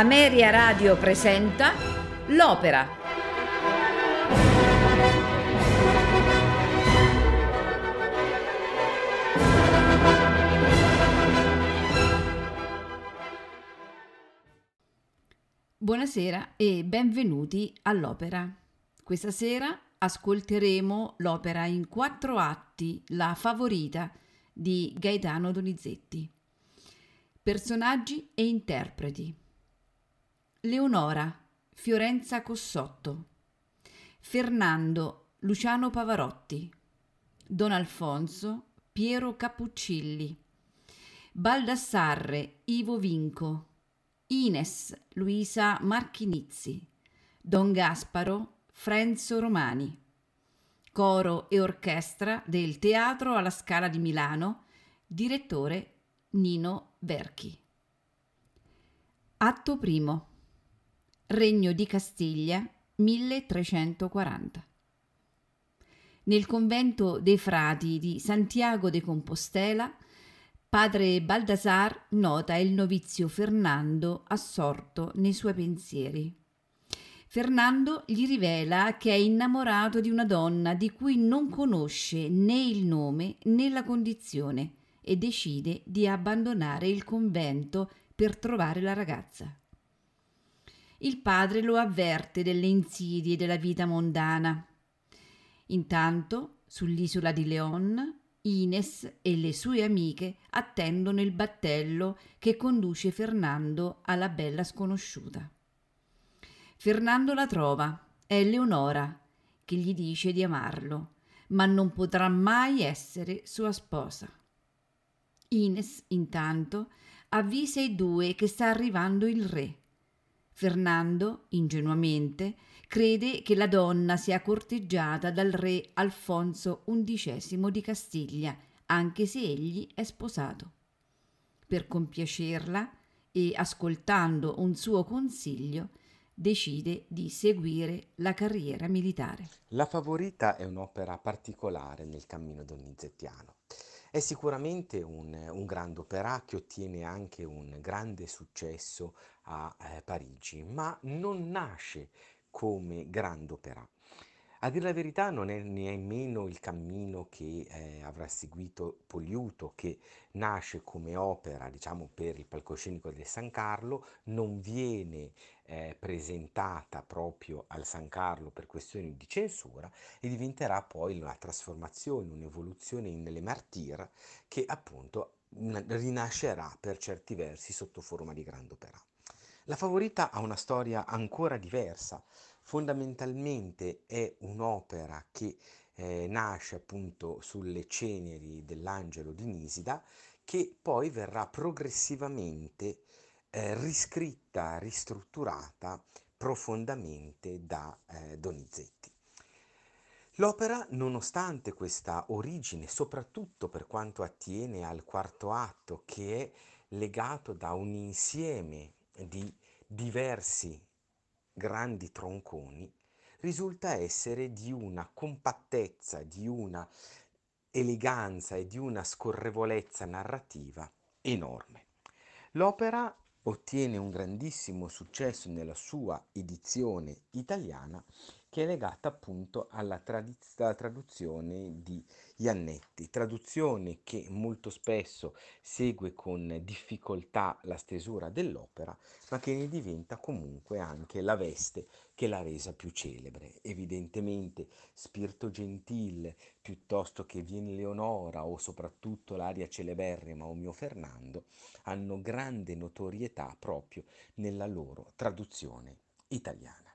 Ameria Radio presenta L'Opera. Buonasera e benvenuti all'Opera. Questa sera ascolteremo l'opera in quattro atti, La Favorita di Gaetano Donizetti. Personaggi e interpreti. Leonora, Fiorenza Cossotto. Fernando, Luciano Pavarotti. Don Alfonso, Piero Cappuccilli. Baldassarre, Ivo Vinco. Ines, Luisa Marchinizzi. Don Gasparo, Frenzo Romani. Coro e orchestra del Teatro alla Scala di Milano, direttore Nino Verchi. Atto primo. Regno di Castiglia 1340. Nel convento dei frati di Santiago de Compostela, padre Baldassar nota il novizio Fernando assorto nei suoi pensieri. Fernando gli rivela che è innamorato di una donna di cui non conosce né il nome né la condizione e decide di abbandonare il convento per trovare la ragazza. Il padre lo avverte delle insidie della vita mondana. Intanto, sull'isola di Leon, Ines e le sue amiche attendono il battello che conduce Fernando alla bella sconosciuta. Fernando la trova, è Leonora, che gli dice di amarlo, ma non potrà mai essere sua sposa. Ines, intanto, avvisa i due che sta arrivando il re. Fernando, ingenuamente, crede che la donna sia corteggiata dal re Alfonso XI di Castiglia, anche se egli è sposato. Per compiacerla e ascoltando un suo consiglio, decide di seguire la carriera militare. La Favorita è un'opera particolare nel cammino donizettiano. È sicuramente un, un grande opera che ottiene anche un grande successo a eh, Parigi, ma non nasce come grande opera. A dire la verità non è nemmeno il cammino che eh, avrà seguito Poliuto, che nasce come opera, diciamo, per il palcoscenico del San Carlo, non viene eh, presentata proprio al San Carlo per questioni di censura e diventerà poi una trasformazione, un'evoluzione in Le Martyr che appunto rinascerà per certi versi sotto forma di grande opera. La favorita ha una storia ancora diversa, Fondamentalmente è un'opera che eh, nasce appunto sulle ceneri dell'angelo di Nisida, che poi verrà progressivamente eh, riscritta, ristrutturata profondamente da eh, Donizetti. L'opera, nonostante questa origine, soprattutto per quanto attiene al quarto atto, che è legato da un insieme di diversi grandi tronconi, risulta essere di una compattezza, di una eleganza e di una scorrevolezza narrativa enorme. L'opera ottiene un grandissimo successo nella sua edizione italiana che è legata appunto alla, tradiz- traduzione di Iannetti, traduzione che molto spesso segue con difficoltà la stesura dell'opera, ma che ne diventa comunque anche la veste che l'ha resa più celebre. Evidentemente Spirito Gentil, piuttosto che Vien Leonora o soprattutto l'aria celeberrima O mio Fernando, hanno grande notorietà proprio nella loro traduzione italiana.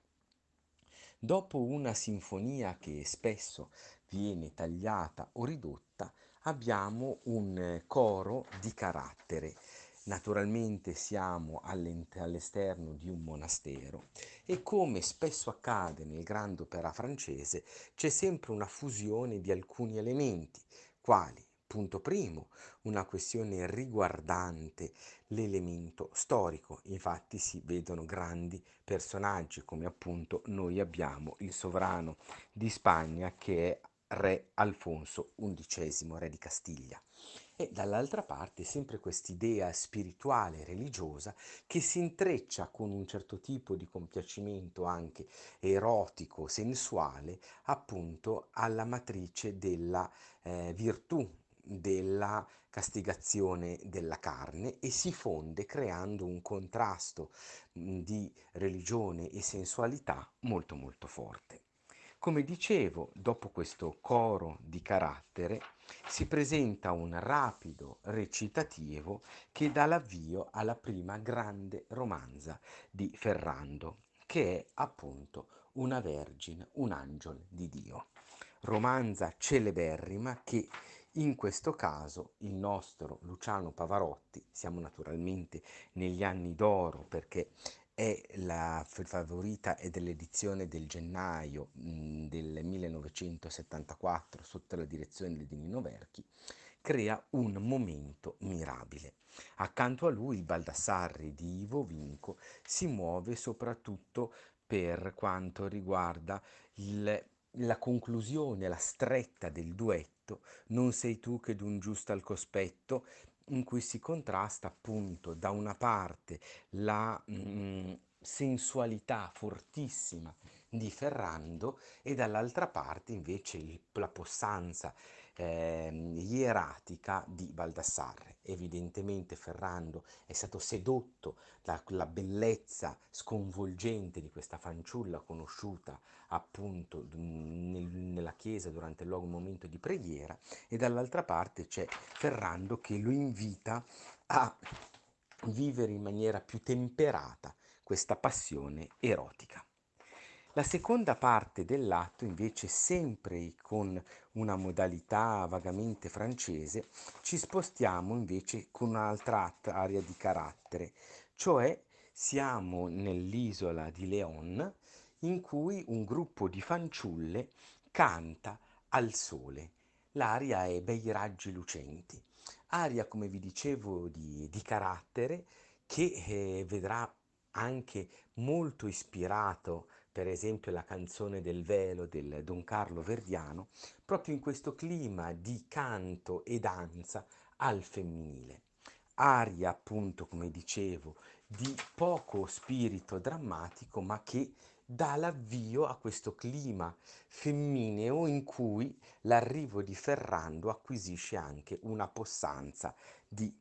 Dopo una sinfonia che spesso viene tagliata o ridotta, abbiamo un coro di carattere. Naturalmente siamo all'esterno di un monastero e come spesso accade nel grande opera francese c'è sempre una fusione di alcuni elementi, quali Punto primo, una questione riguardante l'elemento storico. Infatti si vedono grandi personaggi come appunto noi abbiamo il sovrano di Spagna che è re Alfonso XI, re di Castiglia. e dall'altra parte sempre quest'idea spirituale e religiosa che si intreccia con un certo tipo di compiacimento anche erotico, sensuale, appunto alla matrice della eh, virtù, della castigazione della carne e si fonde creando un contrasto di religione e sensualità molto molto forte. Come dicevo, dopo questo coro di carattere si presenta un rapido recitativo che dà l'avvio alla prima grande romanza di Ferrando, che è appunto Una Vergine, un angelo di Dio. Romanza celeberrima che in questo caso il nostro Luciano Pavarotti, siamo naturalmente negli anni d'oro perché è la favorita è dell'edizione del gennaio mh, del 1974 sotto la direzione di Nino Verchi, crea un momento mirabile. Accanto a lui il Baldassarri di Ivo Vinco si muove soprattutto per quanto riguarda il, la conclusione, la stretta del duetto, non sei tu che d'un giusto al cospetto, in cui si contrasta appunto da una parte la mh, mm, sensualità fortissima di Ferrando e dall'altra parte invece la possanza eh, ieratica di Baldassarre. Evidentemente Ferrando è stato sedotto dalla bellezza sconvolgente di questa fanciulla conosciuta appunto nel, nella chiesa durante il loro momento di preghiera e dall'altra parte c'è Ferrando che lo invita a vivere in maniera più temperata questa passione erotica. La seconda parte dell'atto, invece, sempre con una modalità vagamente francese, ci spostiamo invece con un'altra area di carattere, cioè siamo nell'isola di Leon in cui un gruppo di fanciulle canta al sole. L'aria è bei raggi lucenti, aria, come vi dicevo, di, di carattere che eh, vedrà anche molto ispirato per esempio la canzone del velo del Don Carlo Verdiano, proprio in questo clima di canto e danza al femminile. Aria, appunto, come dicevo, di poco spirito drammatico, ma che dà l'avvio a questo clima femmineo in cui l'arrivo di Ferrando acquisisce anche una possanza di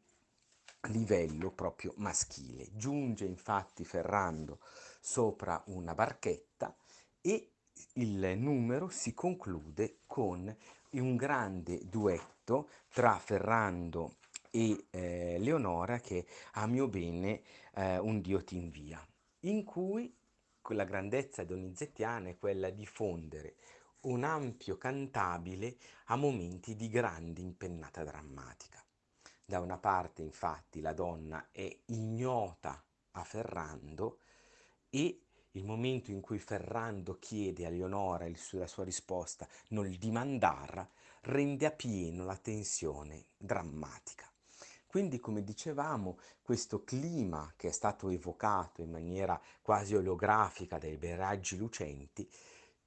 livello proprio maschile. Giunge infatti Ferrando sopra una barchetta e il numero si conclude con un grande duetto tra Ferrando e eh, Leonora che a mio bene eh, un Dio ti invia, in cui la grandezza donizettiana è quella di fondere un ampio cantabile a momenti di grande impennata drammatica. Da una parte infatti la donna è ignota a Ferrando e il momento in cui Ferrando chiede a Leonora il, la sua risposta, non il dimandarla, rende a pieno la tensione drammatica. Quindi, come dicevamo, questo clima che è stato evocato in maniera quasi olografica dai bei raggi lucenti,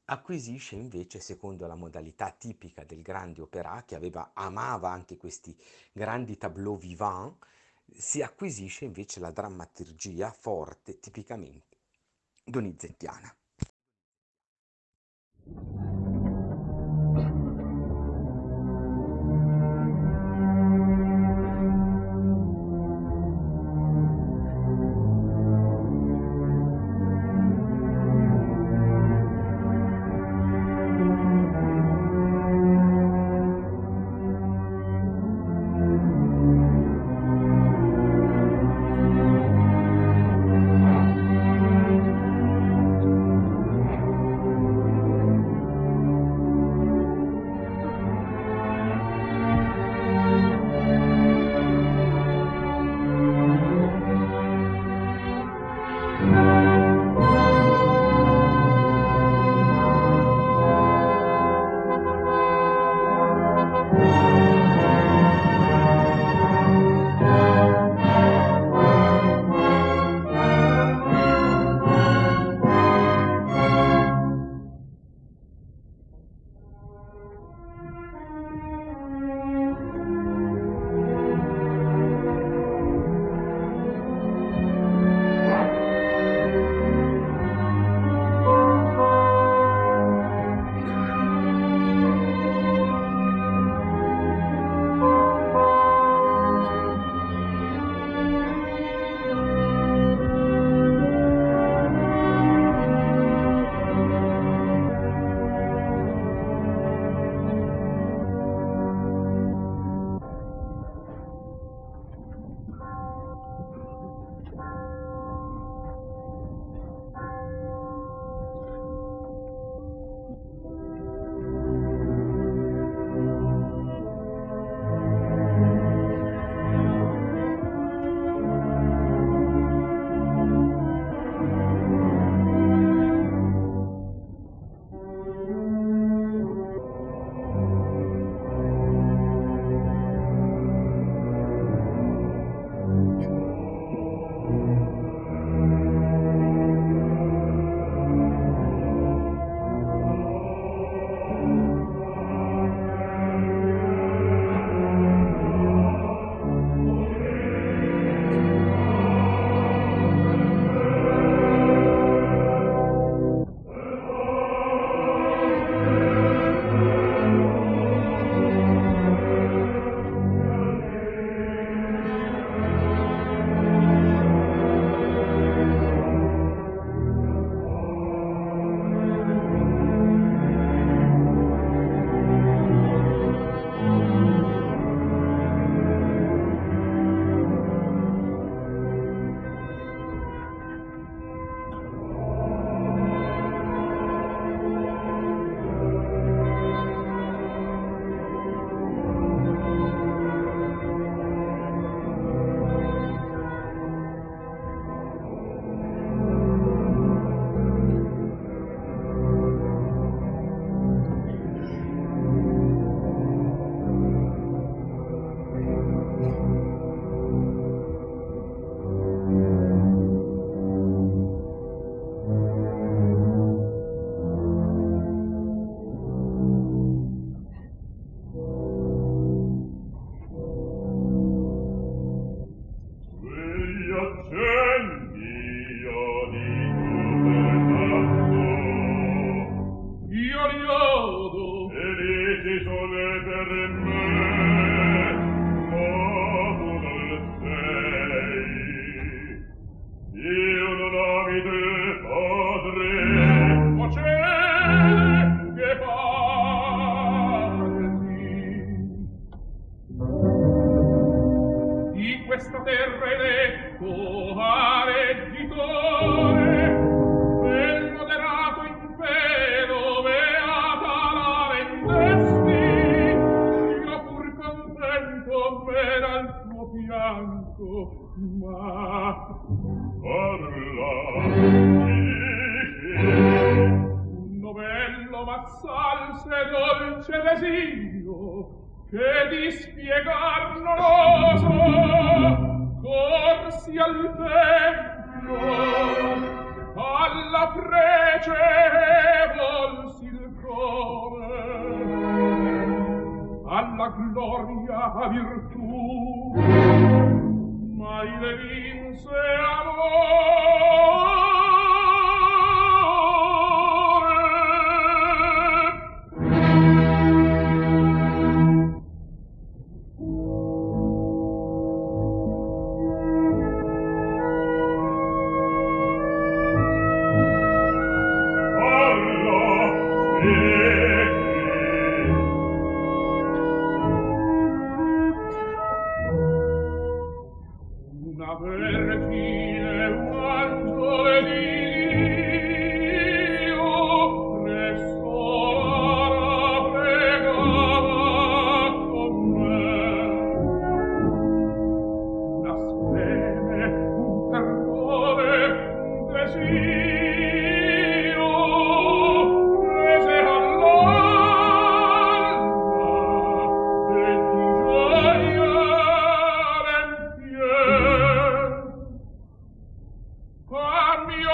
acquisisce invece, secondo la modalità tipica del grande opera, che aveva, amava anche questi grandi tableau vivant, si acquisisce invece la drammaturgia forte, tipicamente donizettiana.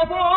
trouble.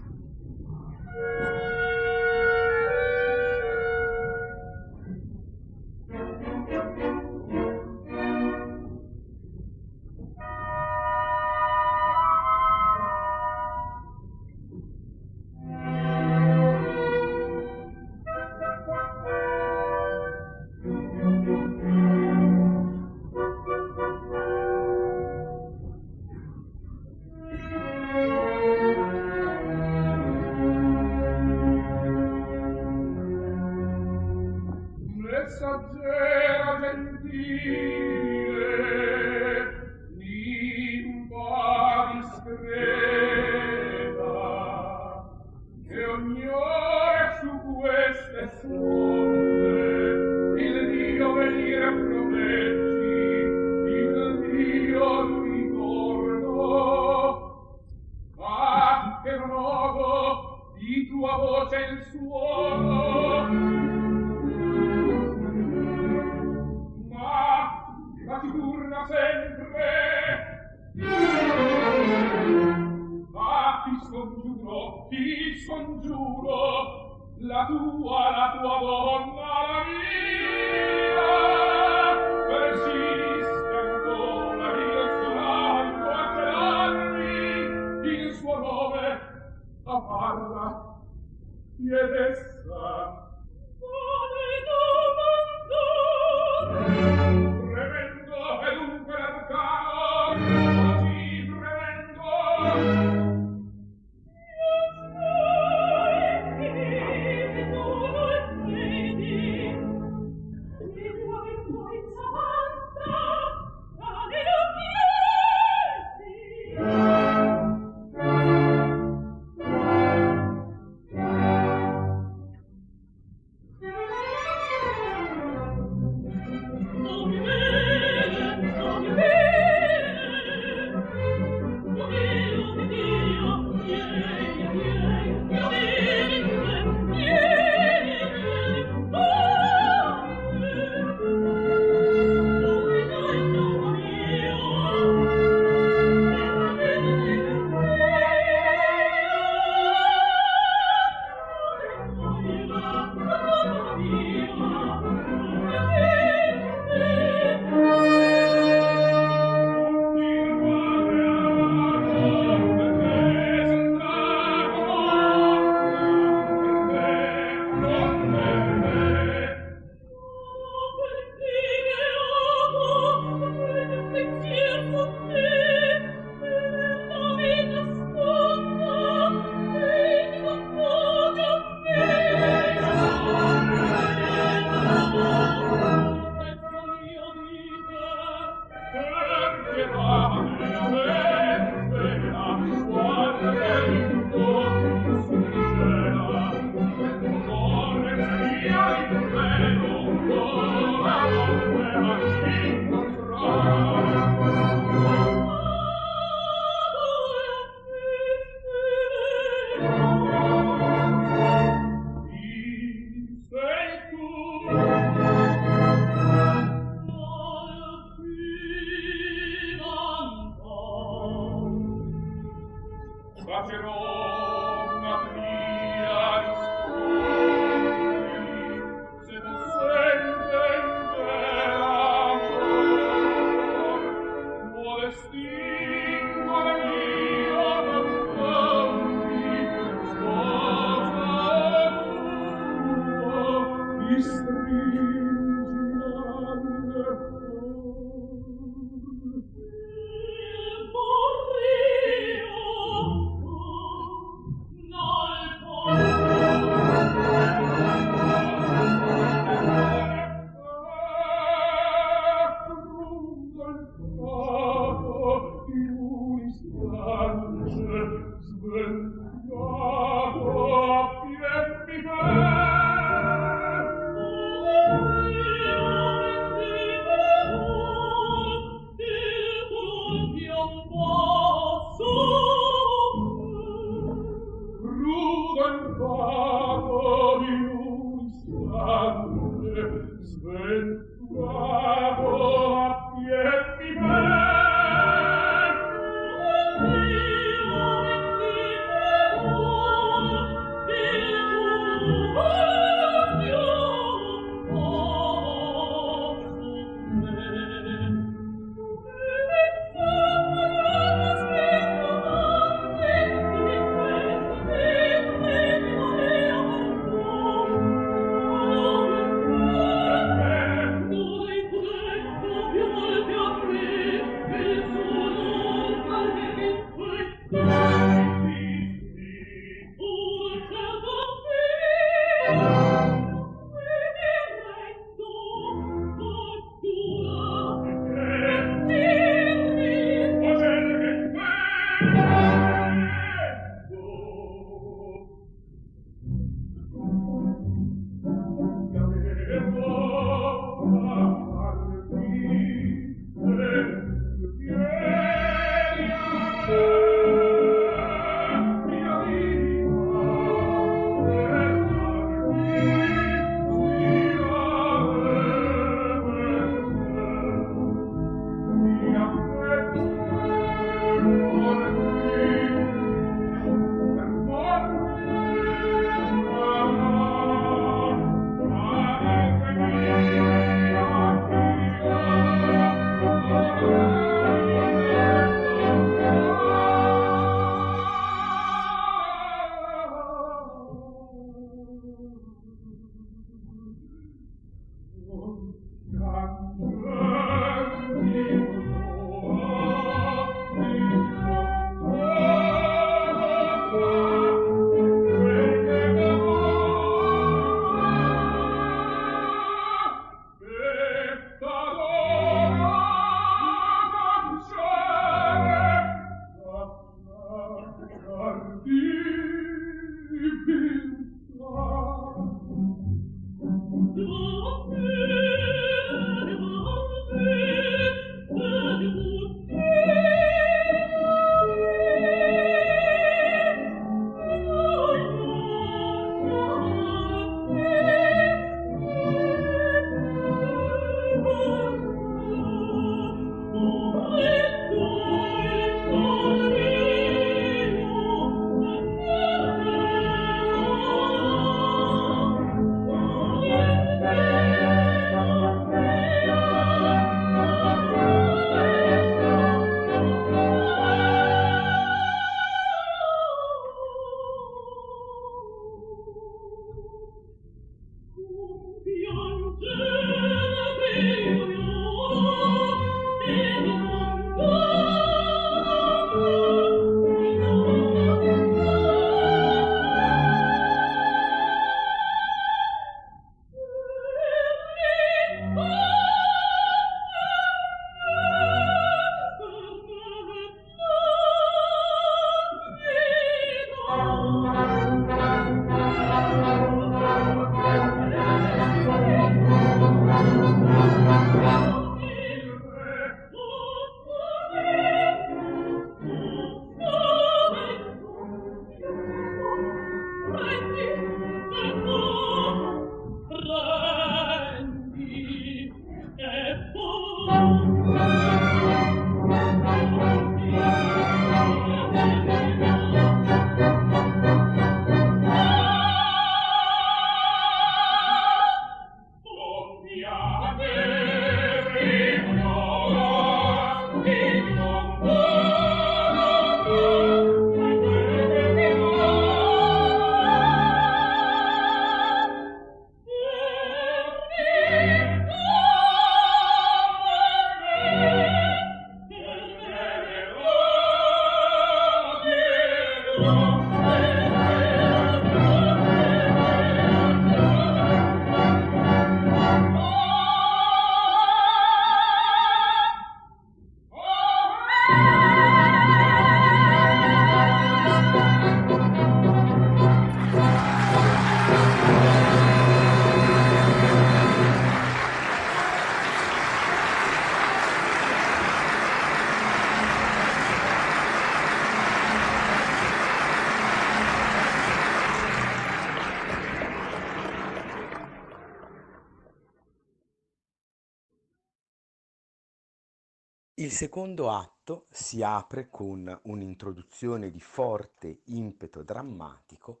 Secondo atto si apre con un'introduzione di forte impeto drammatico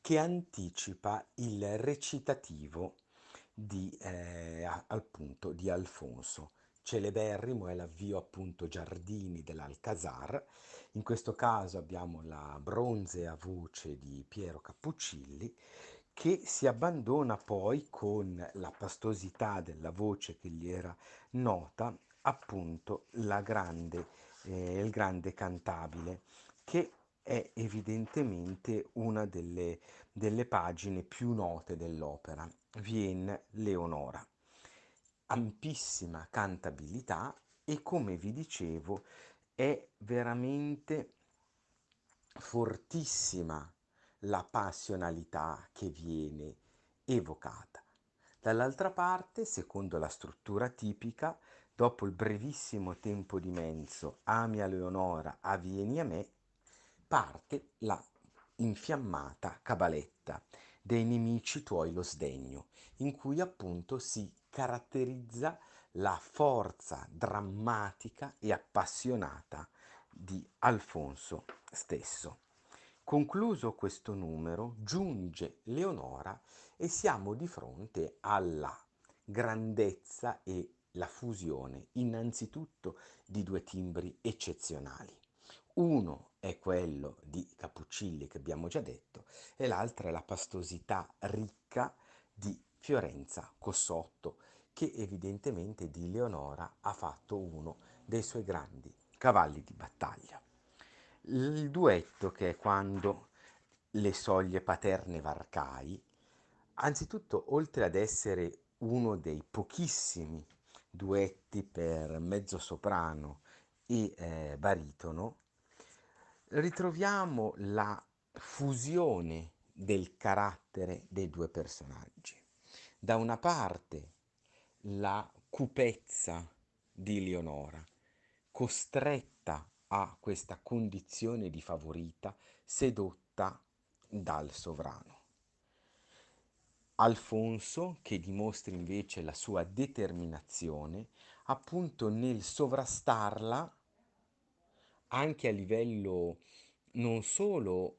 che anticipa il recitativo di, eh, appunto, di Alfonso. Celeberrimo è l'avvio appunto Giardini dell'Alcazar. In questo caso abbiamo la bronzea voce di Piero Cappuccilli che si abbandona poi con la pastosità della voce che gli era nota appunto grande, eh, il grande cantabile, che è evidentemente una delle, delle pagine più note dell'opera, Vienne Leonora. Ampissima cantabilità e come vi dicevo è veramente fortissima la passionalità che viene evocata. Dall'altra parte, secondo la struttura tipica, dopo il brevissimo tempo di menso, ami a Leonora, avvieni a me, parte la infiammata cabaletta dei nemici tuoi lo sdegno, in cui appunto si caratterizza la forza drammatica e appassionata di Alfonso stesso. Concluso questo numero, giunge Leonora e siamo di fronte alla grandezza e la fusione innanzitutto di due timbri eccezionali. Uno è quello di Cappuccilli che abbiamo già detto e l'altra è la pastosità ricca di Fiorenza Cossotto che evidentemente di Leonora ha fatto uno dei suoi grandi cavalli di battaglia. Il duetto che è quando le soglie paterne varcai, anzitutto oltre ad essere uno dei pochissimi duetti per mezzo soprano e eh, baritono, ritroviamo la fusione del carattere dei due personaggi. Da una parte la cupezza di Leonora, costretta a questa condizione di favorita, sedotta dal sovrano. Alfonso, che dimostra invece la sua determinazione, appunto nel sovrastarla anche a livello non solo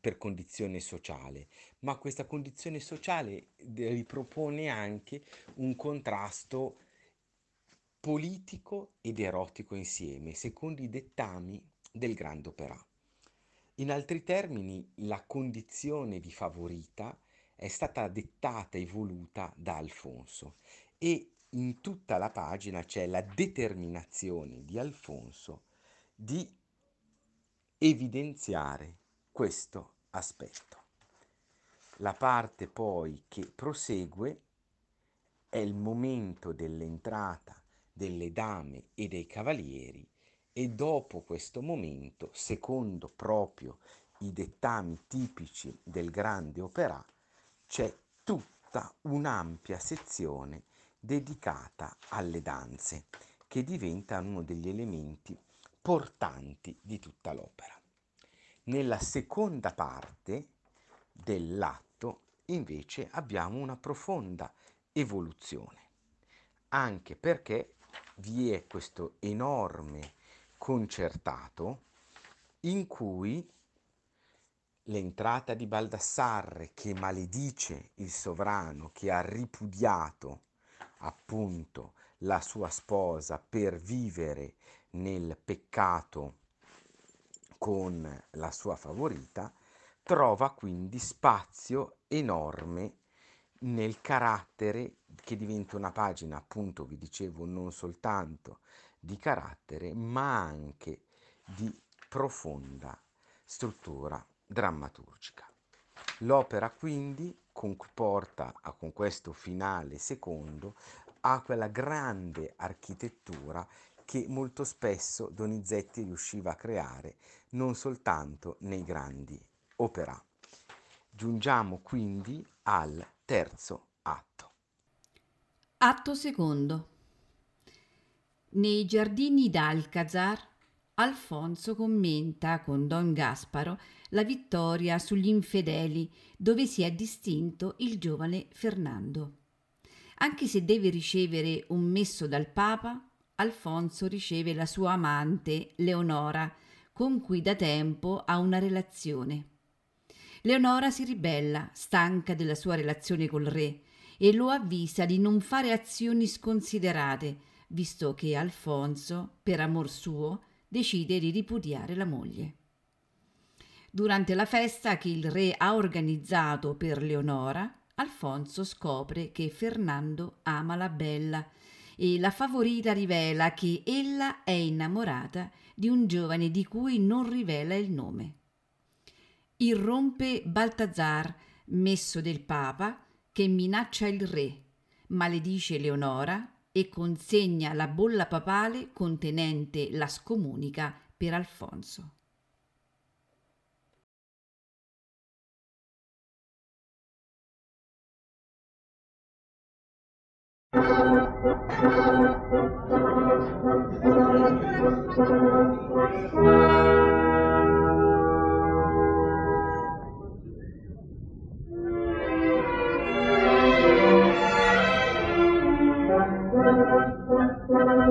per condizione sociale, ma questa condizione sociale ripropone anche un contrasto politico ed erotico insieme, secondo i dettami del grande opera. In altri termini, la condizione di favorita è stata dettata e voluta da Alfonso e in tutta la pagina c'è la determinazione di Alfonso di evidenziare questo aspetto. La parte poi che prosegue è il momento dell'entrata delle dame e dei cavalieri e dopo questo momento, secondo proprio i dettami tipici del grande opera, c'è tutta un'ampia sezione dedicata alle danze, che diventa uno degli elementi portanti di tutta l'opera. Nella seconda parte dell'atto, invece, abbiamo una profonda evoluzione, anche perché vi è questo enorme concertato in cui l'entrata di Baldassarre che maledice il sovrano che ha ripudiato appunto la sua sposa per vivere nel peccato con la sua favorita, trova quindi spazio enorme nel carattere che diventa una pagina, appunto vi dicevo, non soltanto di carattere, ma anche di profonda struttura drammaturgica. L'opera quindi comporta con questo finale secondo a quella grande architettura che molto spesso Donizetti riusciva a creare non soltanto nei grandi opera. Giungiamo quindi al terzo atto. Atto secondo. Nei giardini d'Alcazar, Alfonso commenta con Don Gasparo la vittoria sugli infedeli, dove si è distinto il giovane Fernando. Anche se deve ricevere un messo dal Papa, Alfonso riceve la sua amante, Leonora, con cui da tempo ha una relazione. Leonora si ribella, stanca della sua relazione col re, e lo avvisa di non fare azioni sconsiderate, visto che Alfonso, per amor suo, decide di ripudiare la moglie. Durante la festa che il re ha organizzato per Leonora, Alfonso scopre che Fernando ama la bella e la favorita rivela che ella è innamorata di un giovane di cui non rivela il nome. Irrompe Baltazar, messo del Papa, che minaccia il re, maledice Leonora e consegna la bolla papale contenente la scomunica per Alfonso. per te mia vita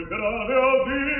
grave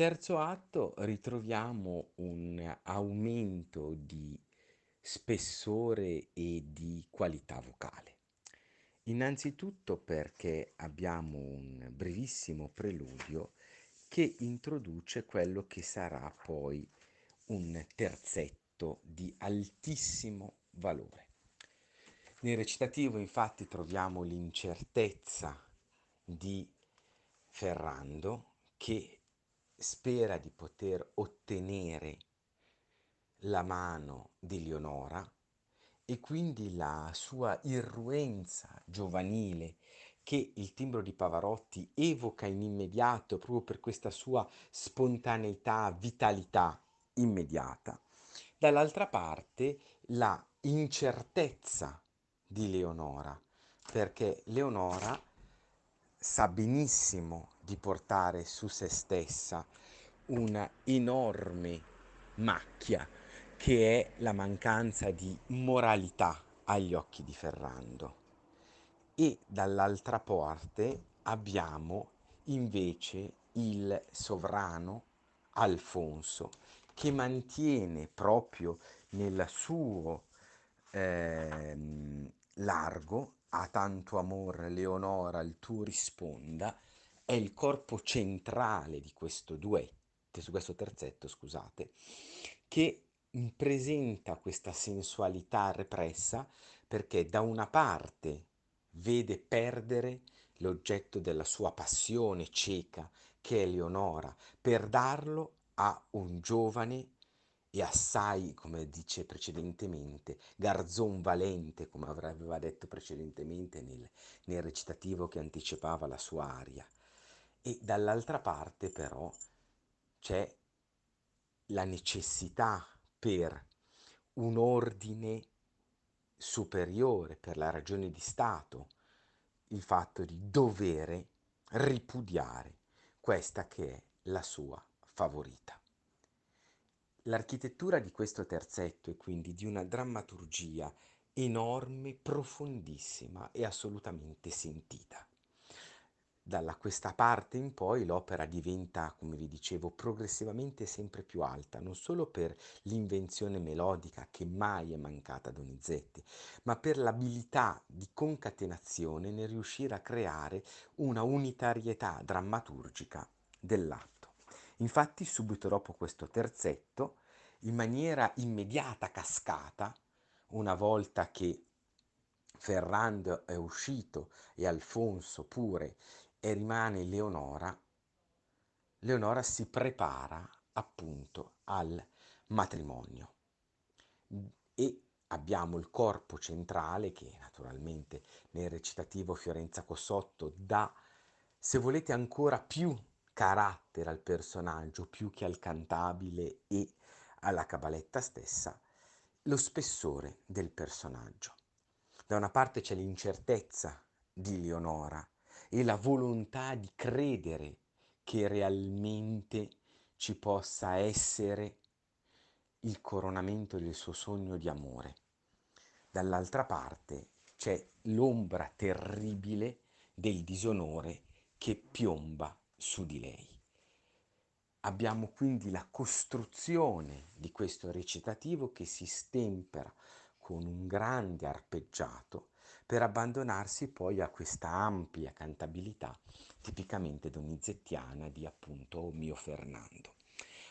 terzo atto ritroviamo un aumento di spessore e di qualità vocale. Innanzitutto perché abbiamo un brevissimo preludio che introduce quello che sarà poi un terzetto di altissimo valore. Nel recitativo infatti troviamo l'incertezza di Ferrando che spera di poter ottenere la mano di Leonora e quindi la sua irruenza giovanile che il timbro di Pavarotti evoca in immediato proprio per questa sua spontaneità, vitalità immediata. Dall'altra parte la incertezza di Leonora, perché Leonora sa benissimo di portare su se stessa una enorme macchia che è la mancanza di moralità agli occhi di Ferrando. E dall'altra parte abbiamo invece il sovrano Alfonso che mantiene proprio nel suo eh, largo a tanto amor Leonora il tuo risponda è il corpo centrale di questo duetto, su questo terzetto, scusate, che presenta questa sensualità repressa perché da una parte vede perdere l'oggetto della sua passione cieca, che è Leonora, per darlo a un giovane e assai, come dice precedentemente, garzon valente, come aveva detto precedentemente nel, nel recitativo che anticipava la sua aria. E dall'altra parte però c'è la necessità per un ordine superiore, per la ragione di Stato, il fatto di dovere ripudiare questa che è la sua favorita. L'architettura di questo terzetto è quindi di una drammaturgia enorme, profondissima e assolutamente sentita. Dalla questa parte in poi l'opera diventa, come vi dicevo, progressivamente sempre più alta, non solo per l'invenzione melodica che mai è mancata a Donizetti, ma per l'abilità di concatenazione nel riuscire a creare una unitarietà drammaturgica dell'atto. Infatti subito dopo questo terzetto, in maniera immediata, cascata, una volta che Ferrando è uscito e Alfonso pure e rimane Leonora, Leonora si prepara appunto al matrimonio e abbiamo il corpo centrale che naturalmente nel recitativo Fiorenza Cossotto dà, se volete, ancora più carattere al personaggio più che al cantabile e alla cabaletta stessa, lo spessore del personaggio. Da una parte c'è l'incertezza di Leonora e la volontà di credere che realmente ci possa essere il coronamento del suo sogno di amore. Dall'altra parte c'è l'ombra terribile del disonore che piomba su di lei. Abbiamo quindi la costruzione di questo recitativo che si stempera con un grande arpeggiato per abbandonarsi poi a questa ampia cantabilità tipicamente donizettiana di appunto mio Fernando.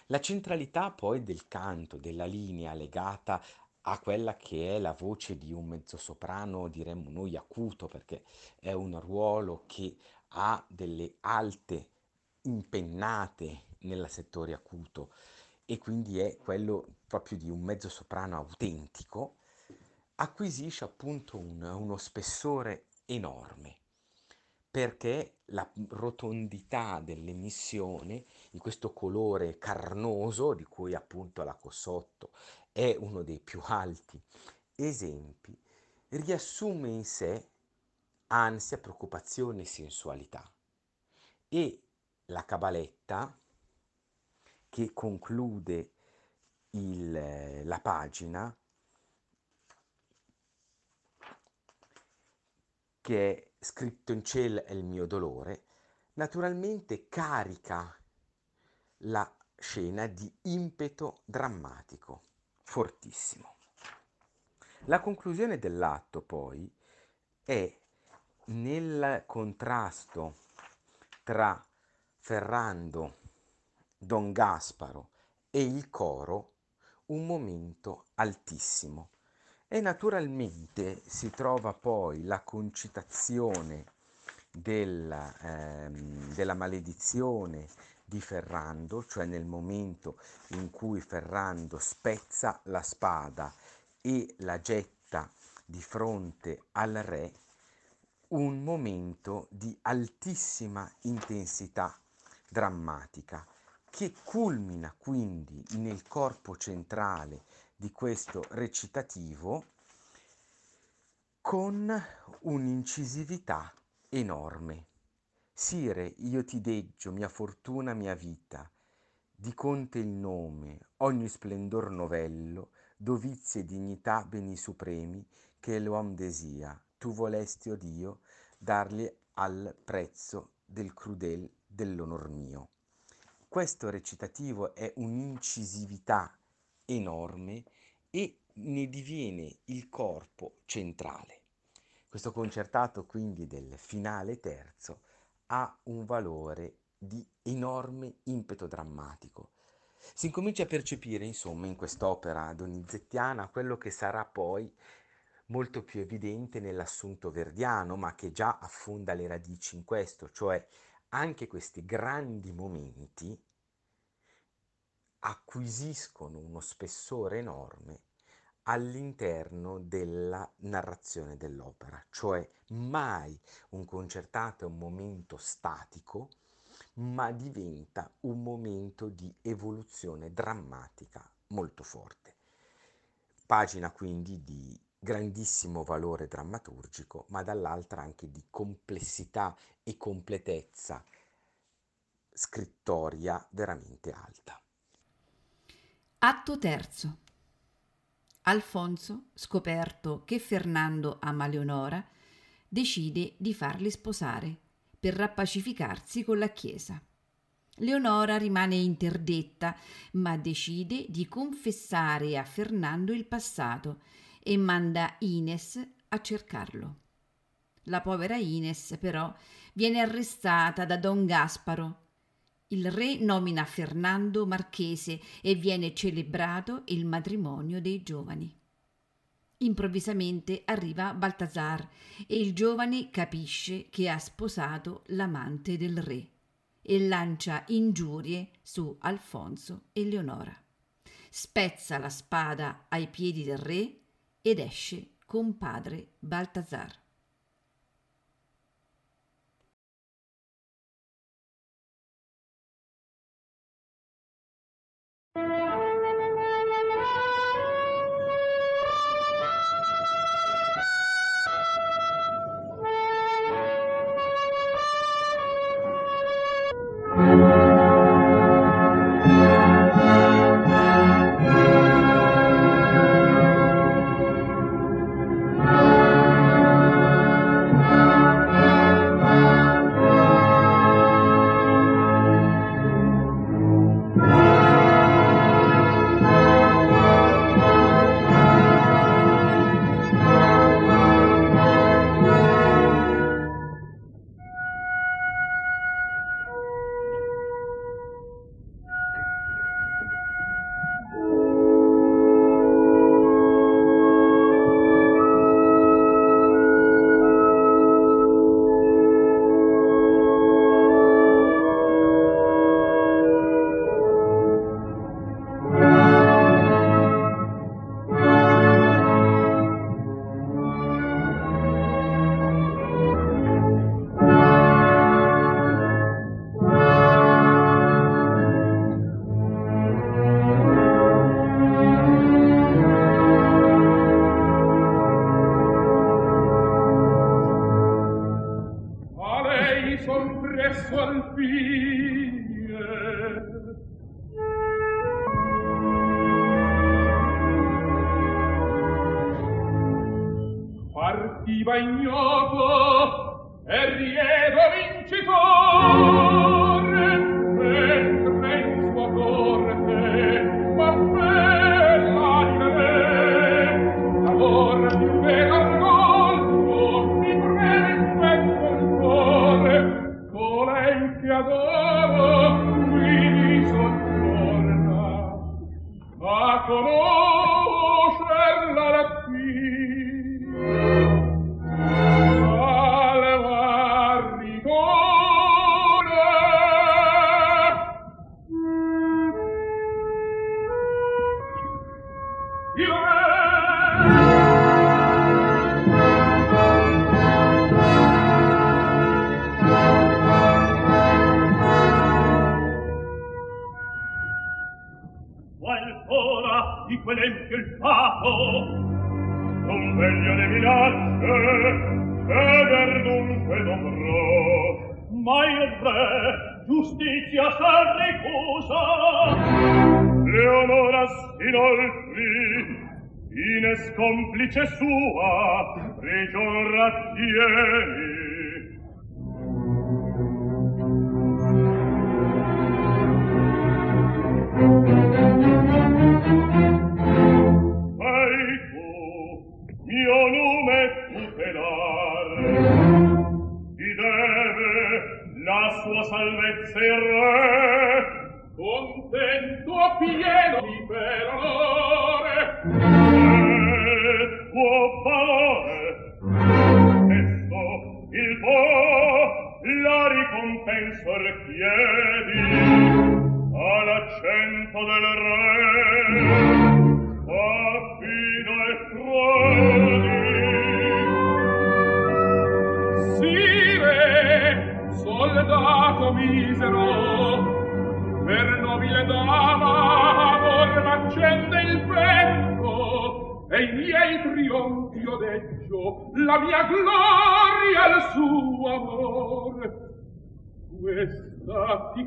La centralità poi del canto, della linea legata a quella che è la voce di un mezzosoprano, diremmo noi acuto, perché è un ruolo che ha delle alte impennate nel settore acuto e quindi è quello proprio di un mezzo soprano autentico, acquisisce appunto un, uno spessore enorme perché la rotondità dell'emissione di questo colore carnoso di cui appunto la Cossotto è uno dei più alti esempi riassume in sé ansia, preoccupazione e sensualità. E la cabaletta che conclude il, la pagina che è scritto in cielo è il mio dolore, naturalmente carica la scena di impeto drammatico fortissimo. La conclusione dell'atto poi è nel contrasto tra Ferrando, Don Gasparo e il coro un momento altissimo e naturalmente si trova poi la concitazione della, ehm, della maledizione di Ferrando, cioè nel momento in cui Ferrando spezza la spada e la getta di fronte al re, un momento di altissima intensità drammatica che culmina quindi nel corpo centrale di questo recitativo con un'incisività enorme. Sire, io ti deggio, mia fortuna, mia vita, di conte il nome, ogni splendor novello, dovizie dignità beni supremi, che l'uom desia, tu volesti, o oh Dio, darli al prezzo del crudel dell'onor mio. Questo recitativo è un'incisività enorme e ne diviene il corpo centrale. Questo concertato quindi del finale terzo ha un valore di enorme impeto drammatico Si incomincia a percepire, insomma, in quest'opera donizettiana quello che sarà poi molto più evidente nell'assunto verdiano, ma che già affonda le radici in questo, cioè anche questi grandi momenti acquisiscono uno spessore enorme all'interno della narrazione dell'opera, cioè mai un concertato è un momento statico, ma diventa un momento di evoluzione drammatica molto forte. Pagina quindi di grandissimo valore drammaturgico, ma dall'altra anche di complessità e completezza scrittoria veramente alta. Atto terzo. Alfonso, scoperto che Fernando ama Leonora, decide di farli sposare per rappacificarsi con la Chiesa. Leonora rimane interdetta, ma decide di confessare a Fernando il passato e manda Ines a cercarlo. La povera Ines, però, viene arrestata da Don Gasparo. Il re nomina Fernando marchese e viene celebrato il matrimonio dei giovani. Improvvisamente arriva Baltasar e il giovane capisce che ha sposato l'amante del re e lancia ingiurie su Alfonso e Leonora. Spezza la spada ai piedi del re ed esce con padre Baltasar. Sua salvezza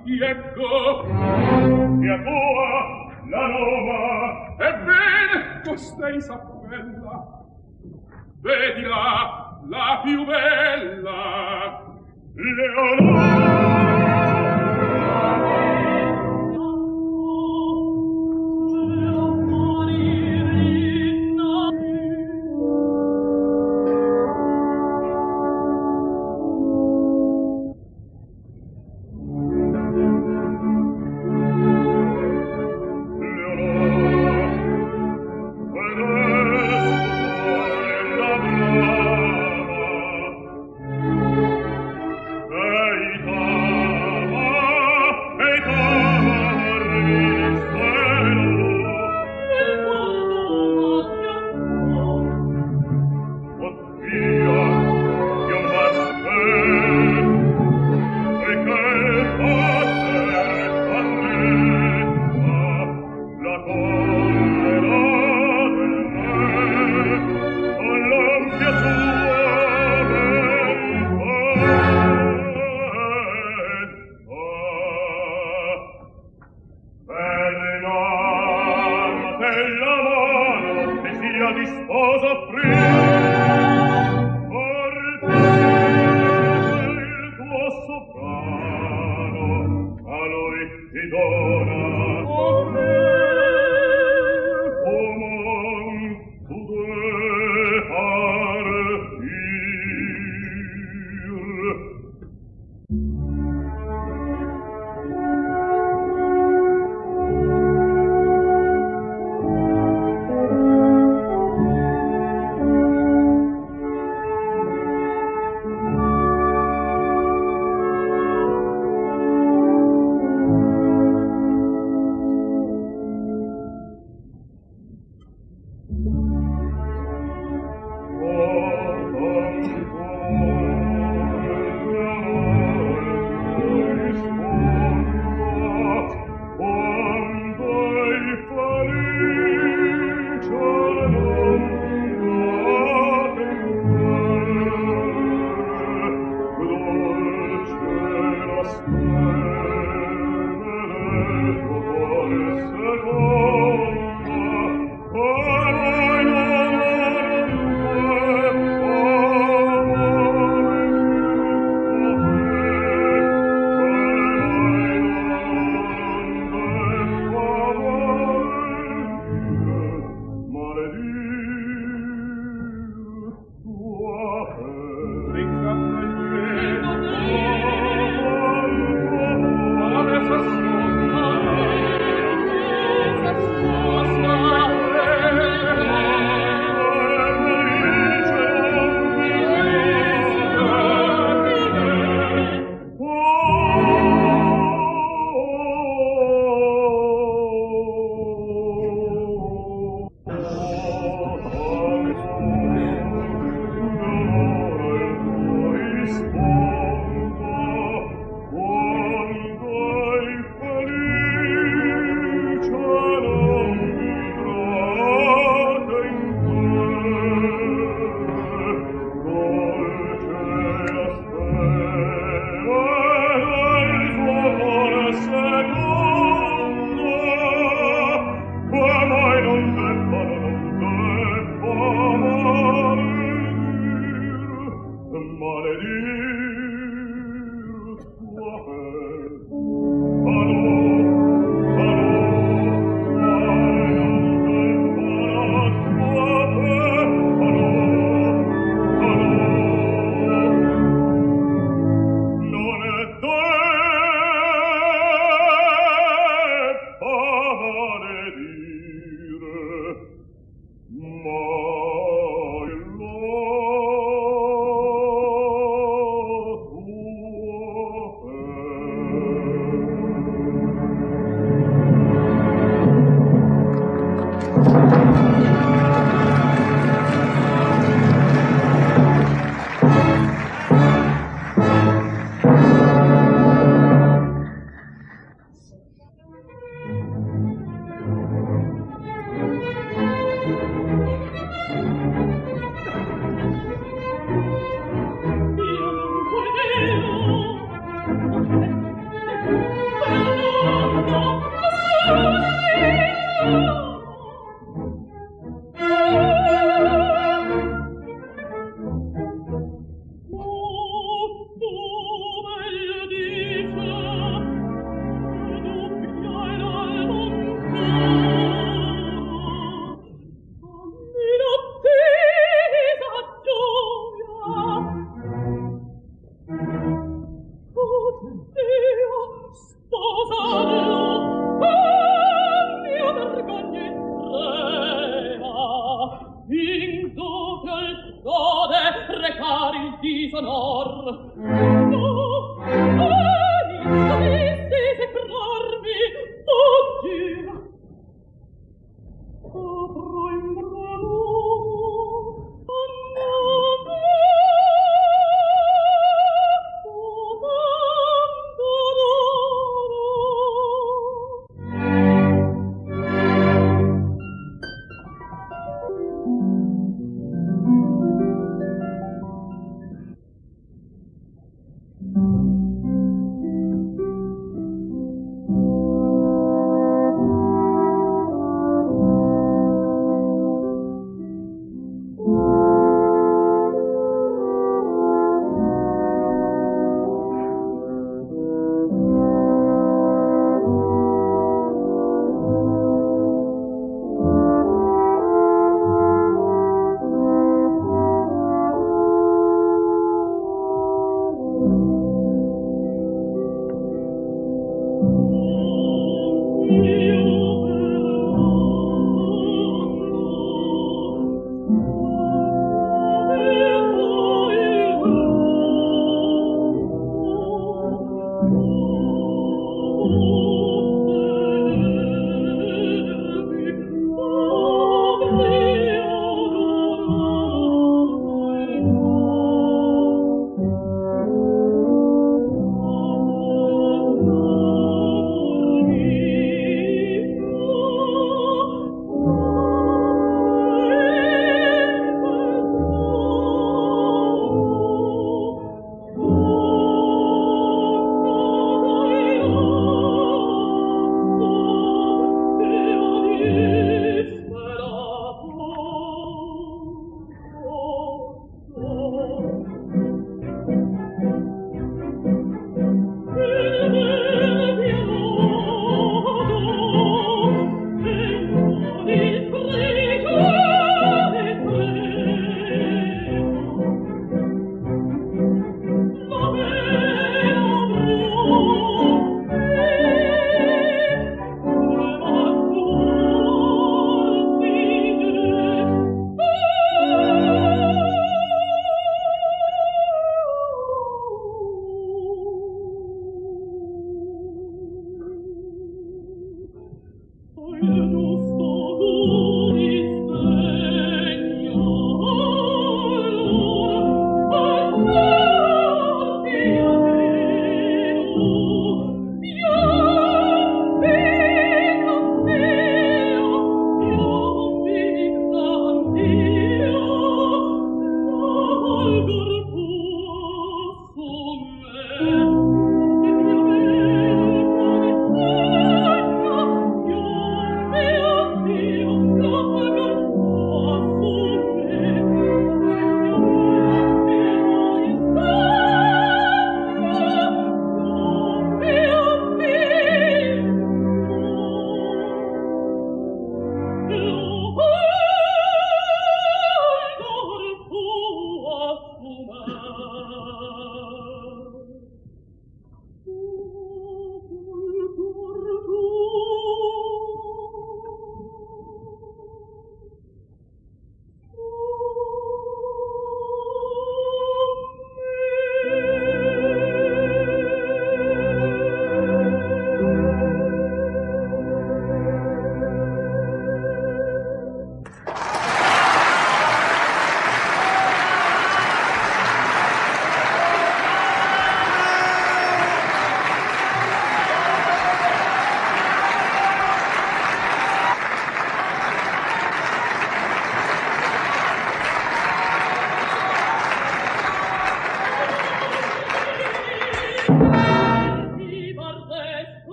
ti ecco e a tua la Roma. Ben costei s'appella vedila la più bella Leonora.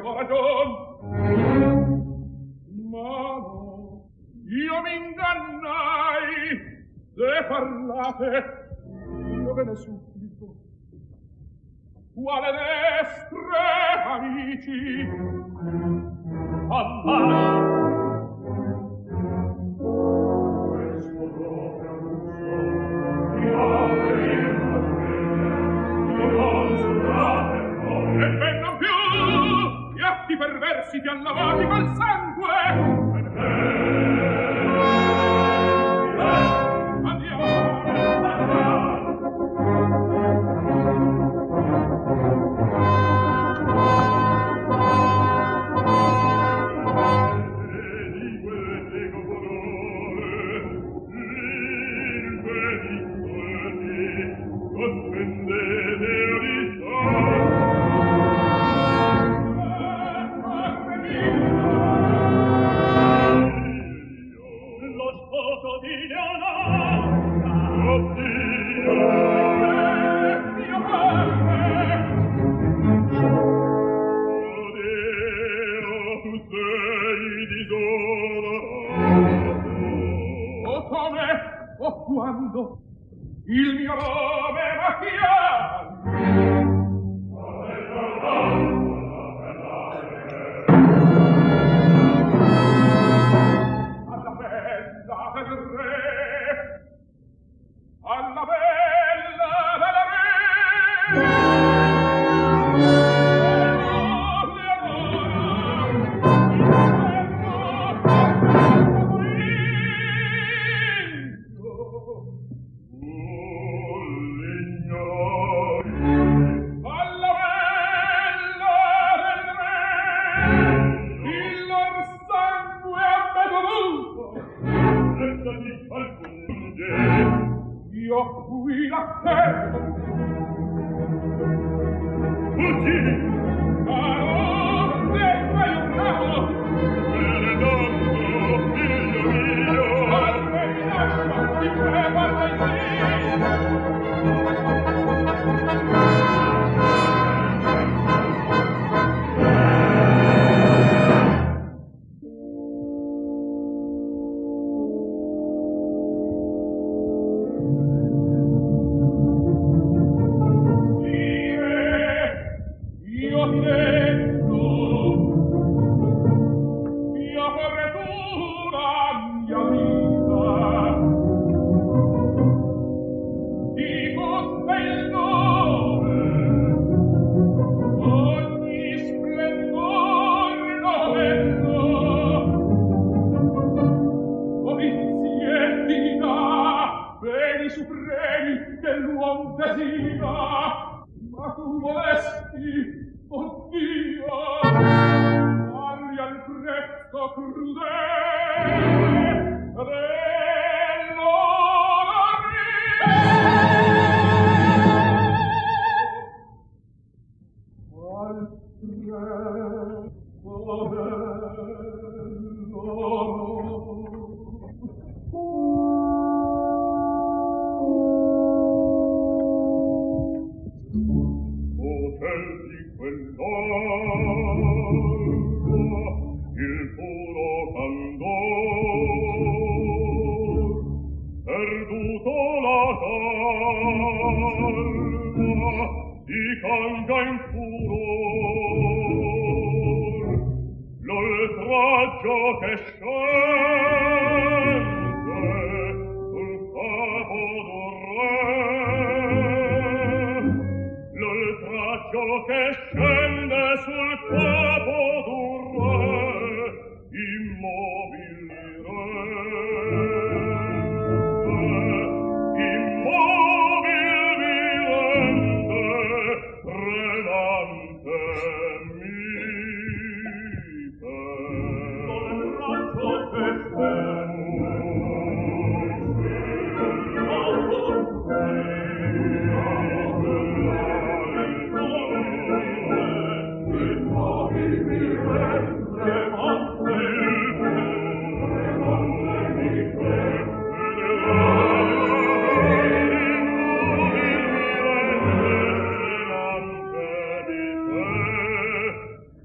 avevo ragion. Ma no, io mi ingannai. Se parlate, io ve ne supplico. Quale destre, amici, parlate. Perversi ti han lavati col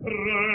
Re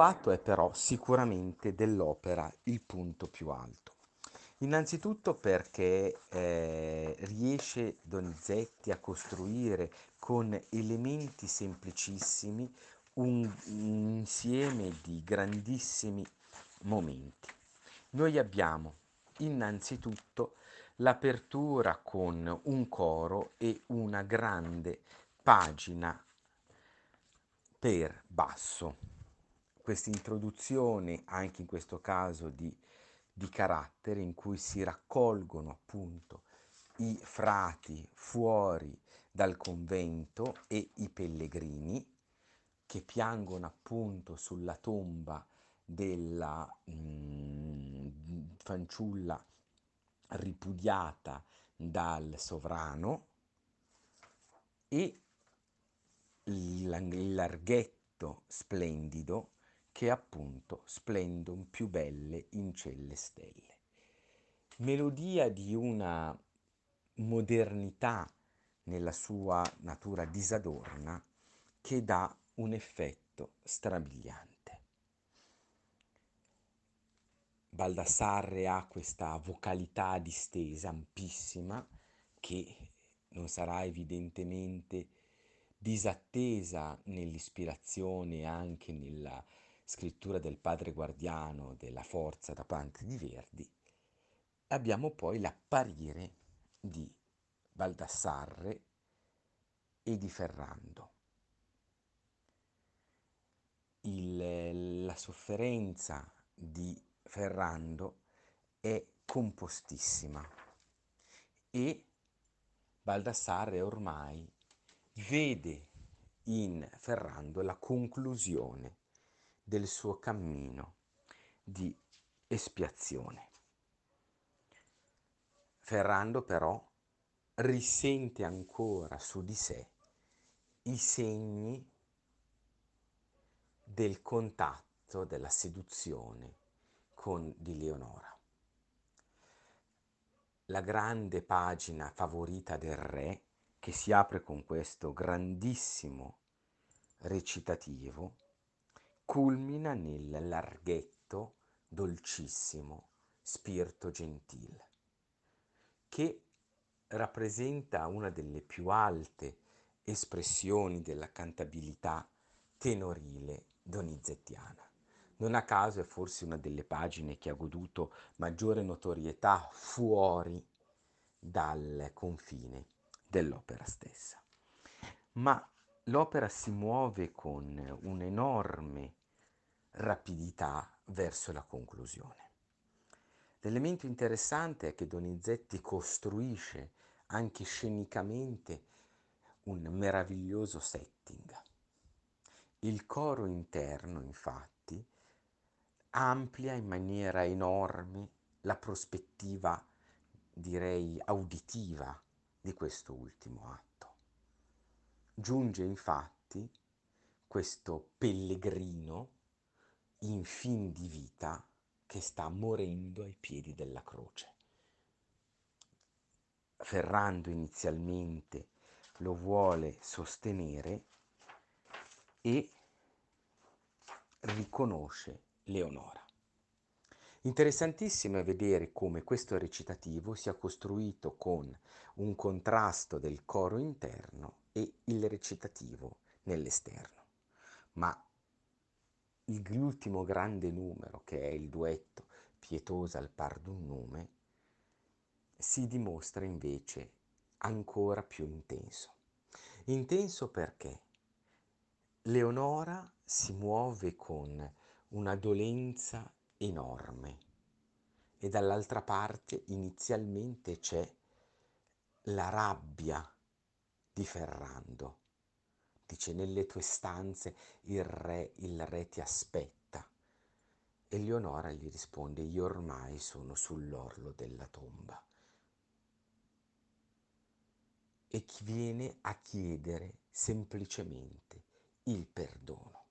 atto è però sicuramente dell'opera il punto più alto. Innanzitutto perché eh, riesce Donizetti a costruire con elementi semplicissimi un, un insieme di grandissimi momenti. Noi abbiamo innanzitutto l'apertura con un coro e una grande pagina per basso questa introduzione, anche in questo caso di, di carattere, in cui si raccolgono appunto i frati fuori dal convento e i pellegrini che piangono appunto sulla tomba della mh, mm, fanciulla ripudiata dal sovrano e il larghetto splendido che appunto splendon più belle in celle stelle. Melodia di una modernità nella sua natura disadorna che dà un effetto strabiliante. Baldassarre ha questa vocalità distesa, ampissima, che non sarà evidentemente disattesa nell'ispirazione e anche nella scrittura del padre guardiano della forza da parte di Verdi, abbiamo poi l'apparire di Baldassarre e di Ferrando. Il, la sofferenza di Ferrando è compostissima e Baldassarre ormai vede in Ferrando la conclusione del suo cammino, di espiazione. Ferrando però risente ancora su di sé i segni del contatto, della seduzione con di Leonora. La grande pagina favorita del re, che si apre con questo grandissimo recitativo, culmina nel larghetto dolcissimo spirito gentile, che rappresenta una delle più alte espressioni della cantabilità tenorile donizettiana. Non a caso è forse una delle pagine che ha goduto maggiore notorietà fuori dal confine dell'opera stessa. Ma l'opera si muove con un'enorme rapidità verso la conclusione. L'elemento interessante è che Donizetti costruisce anche scenicamente un meraviglioso setting. Il coro interno, infatti, amplia in maniera enorme la prospettiva, direi, auditiva di questo ultimo atto. Giunge infatti questo pellegrino in fin di vita che sta morendo ai piedi della croce. Ferrando inizialmente lo vuole sostenere e riconosce Leonora. Interessantissimo è vedere come questo recitativo sia costruito con un contrasto del coro interno e il recitativo nell'esterno. Ma l'ultimo grande numero, che è il duetto Pietosa al par d'un nome, si dimostra invece ancora più intenso. Intenso perché Leonora si muove con una dolenza enorme e dall'altra parte inizialmente c'è la rabbia di Ferrando. Dice, nelle tue stanze il re, il re ti aspetta. E Leonora gli risponde, io ormai sono sull'orlo della tomba e chi viene a chiedere semplicemente il perdono.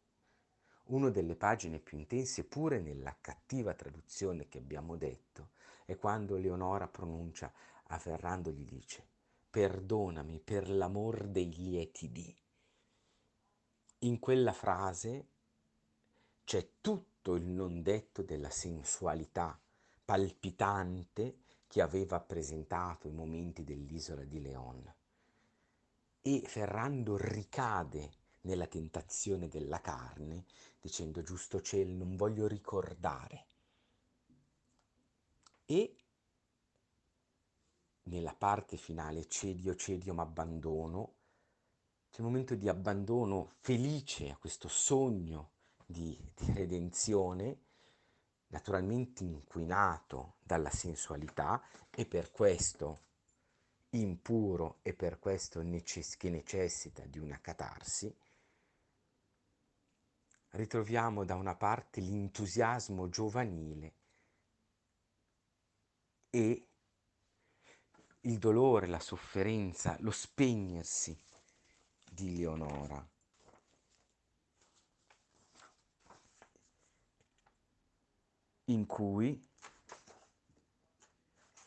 Una delle pagine più intense, pure nella cattiva traduzione che abbiamo detto, è quando Leonora pronuncia a Ferrando gli dice perdonami per l'amor dei lieti di. In quella frase c'è tutto il non detto della sensualità palpitante che aveva presentato i momenti dell'isola di Leon e Ferrando ricade nella tentazione della carne, dicendo giusto cielo, non voglio ricordare. E nella parte finale, cedio, cedio, ma abbandono, c'è un momento di abbandono felice a questo sogno di, di redenzione, naturalmente inquinato dalla sensualità e per questo impuro e per questo necess- che necessita di una catarsi, ritroviamo da una parte l'entusiasmo giovanile e il dolore, la sofferenza, lo spegnersi di Leonora. in cui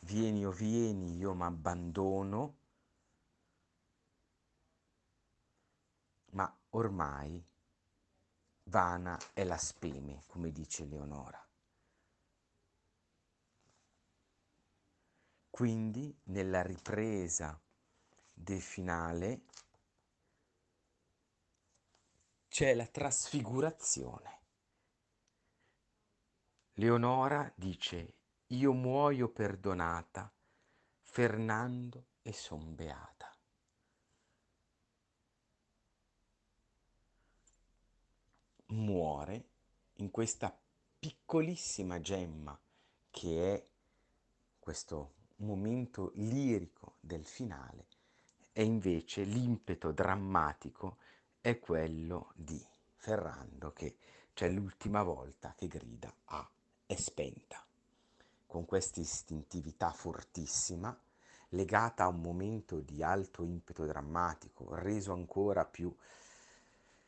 vieni o vieni, io mi abbandono, ma ormai vana è la speme, come dice Leonora. Quindi nella ripresa del finale c'è la trasfigurazione. Leonora dice io muoio perdonata, Fernando e son beata. Muore in questa piccolissima gemma che è questo momento lirico del finale e invece l'impeto drammatico è quello di Ferrando che c'è l'ultima volta che grida a è spenta, con questa istintività fortissima, legata a un momento di alto impeto drammatico, reso ancora più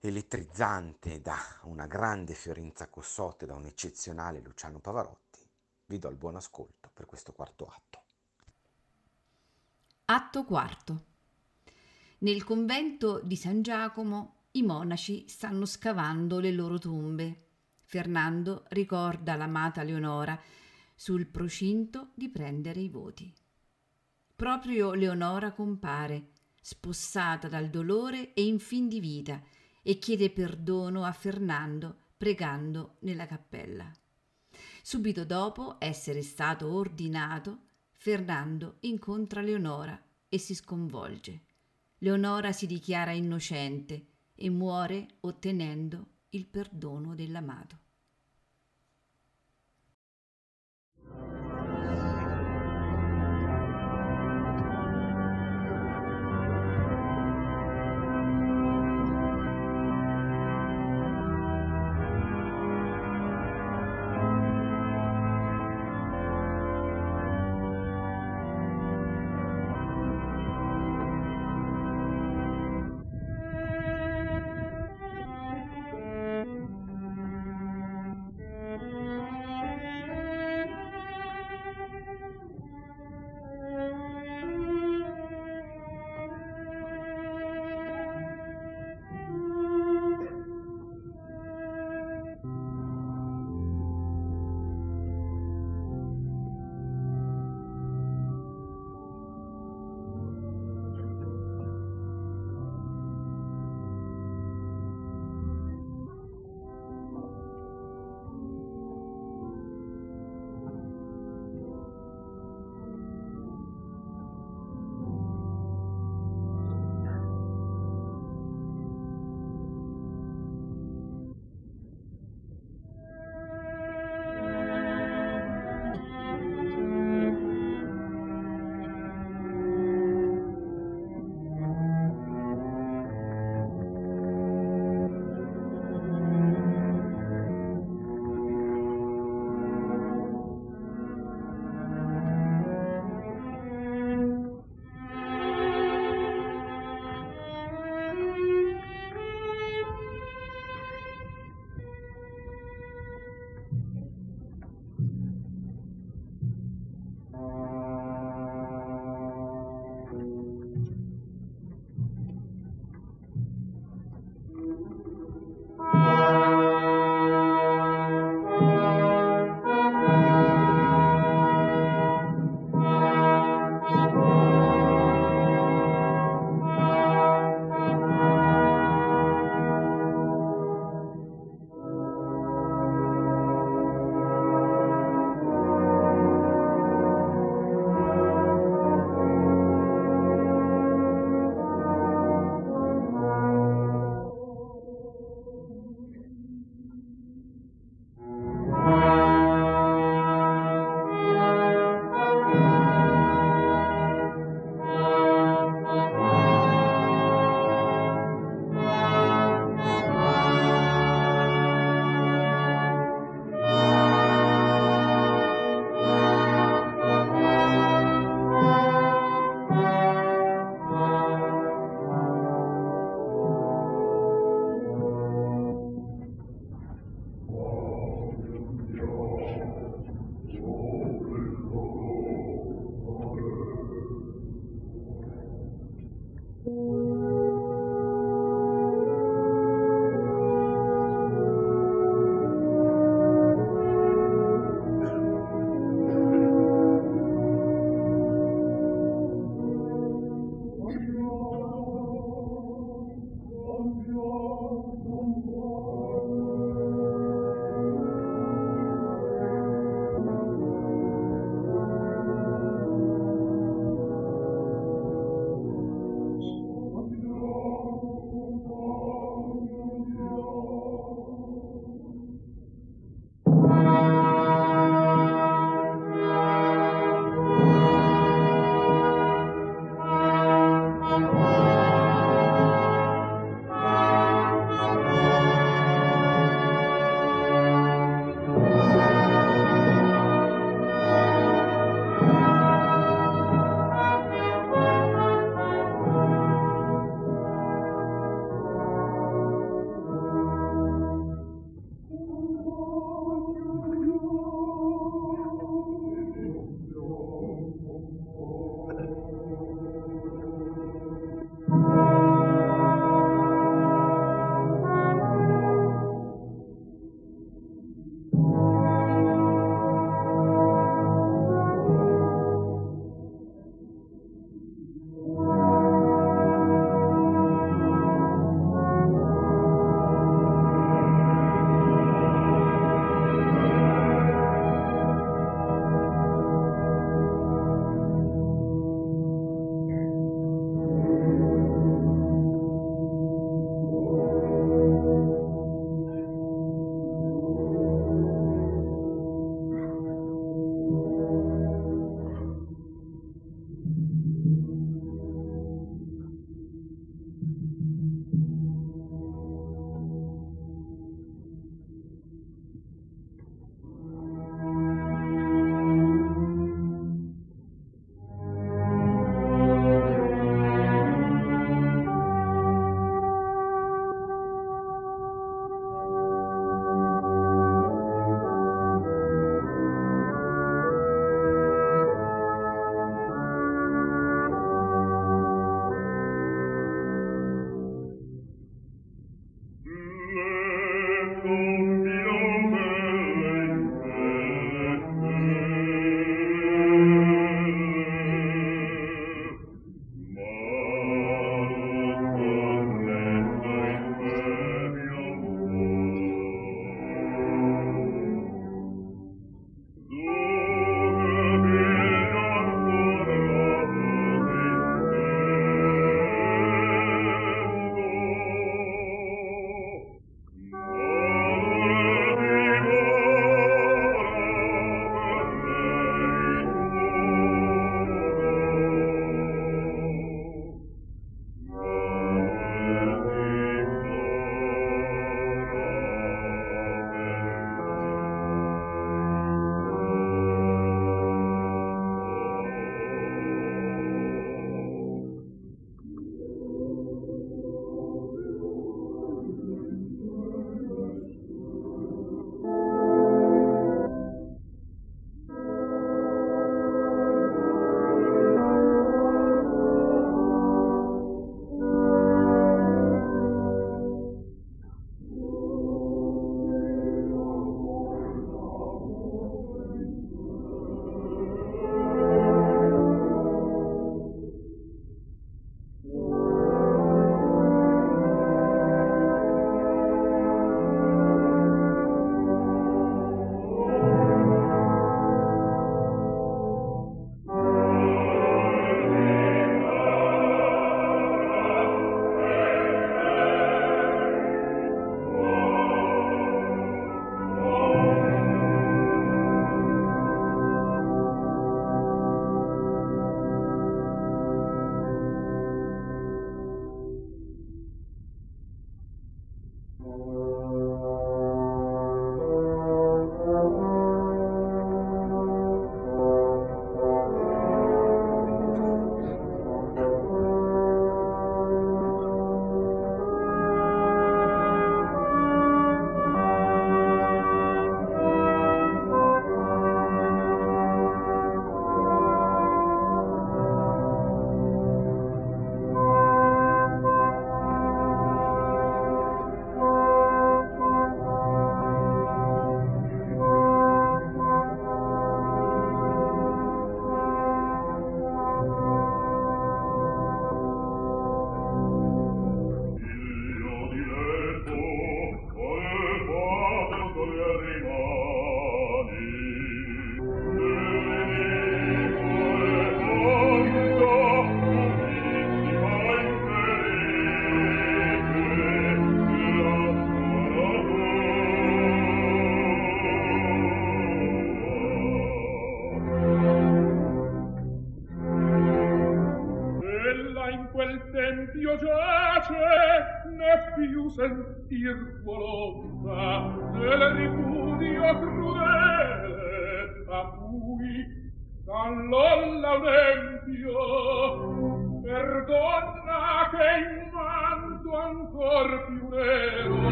elettrizzante da una grande Fiorenza Cossotte, da un eccezionale Luciano Pavarotti, vi do il buon ascolto per questo quarto atto. Atto quarto. Nel convento di San Giacomo i monaci stanno scavando le loro tombe. Fernando ricorda l'amata Leonora sul procinto di prendere i voti. Proprio Leonora compare, spossata dal dolore e in fin di vita, e chiede perdono a Fernando pregando nella cappella. Subito dopo essere stato ordinato, Fernando incontra Leonora e si sconvolge. Leonora si dichiara innocente e muore ottenendo il perdono dell'amato.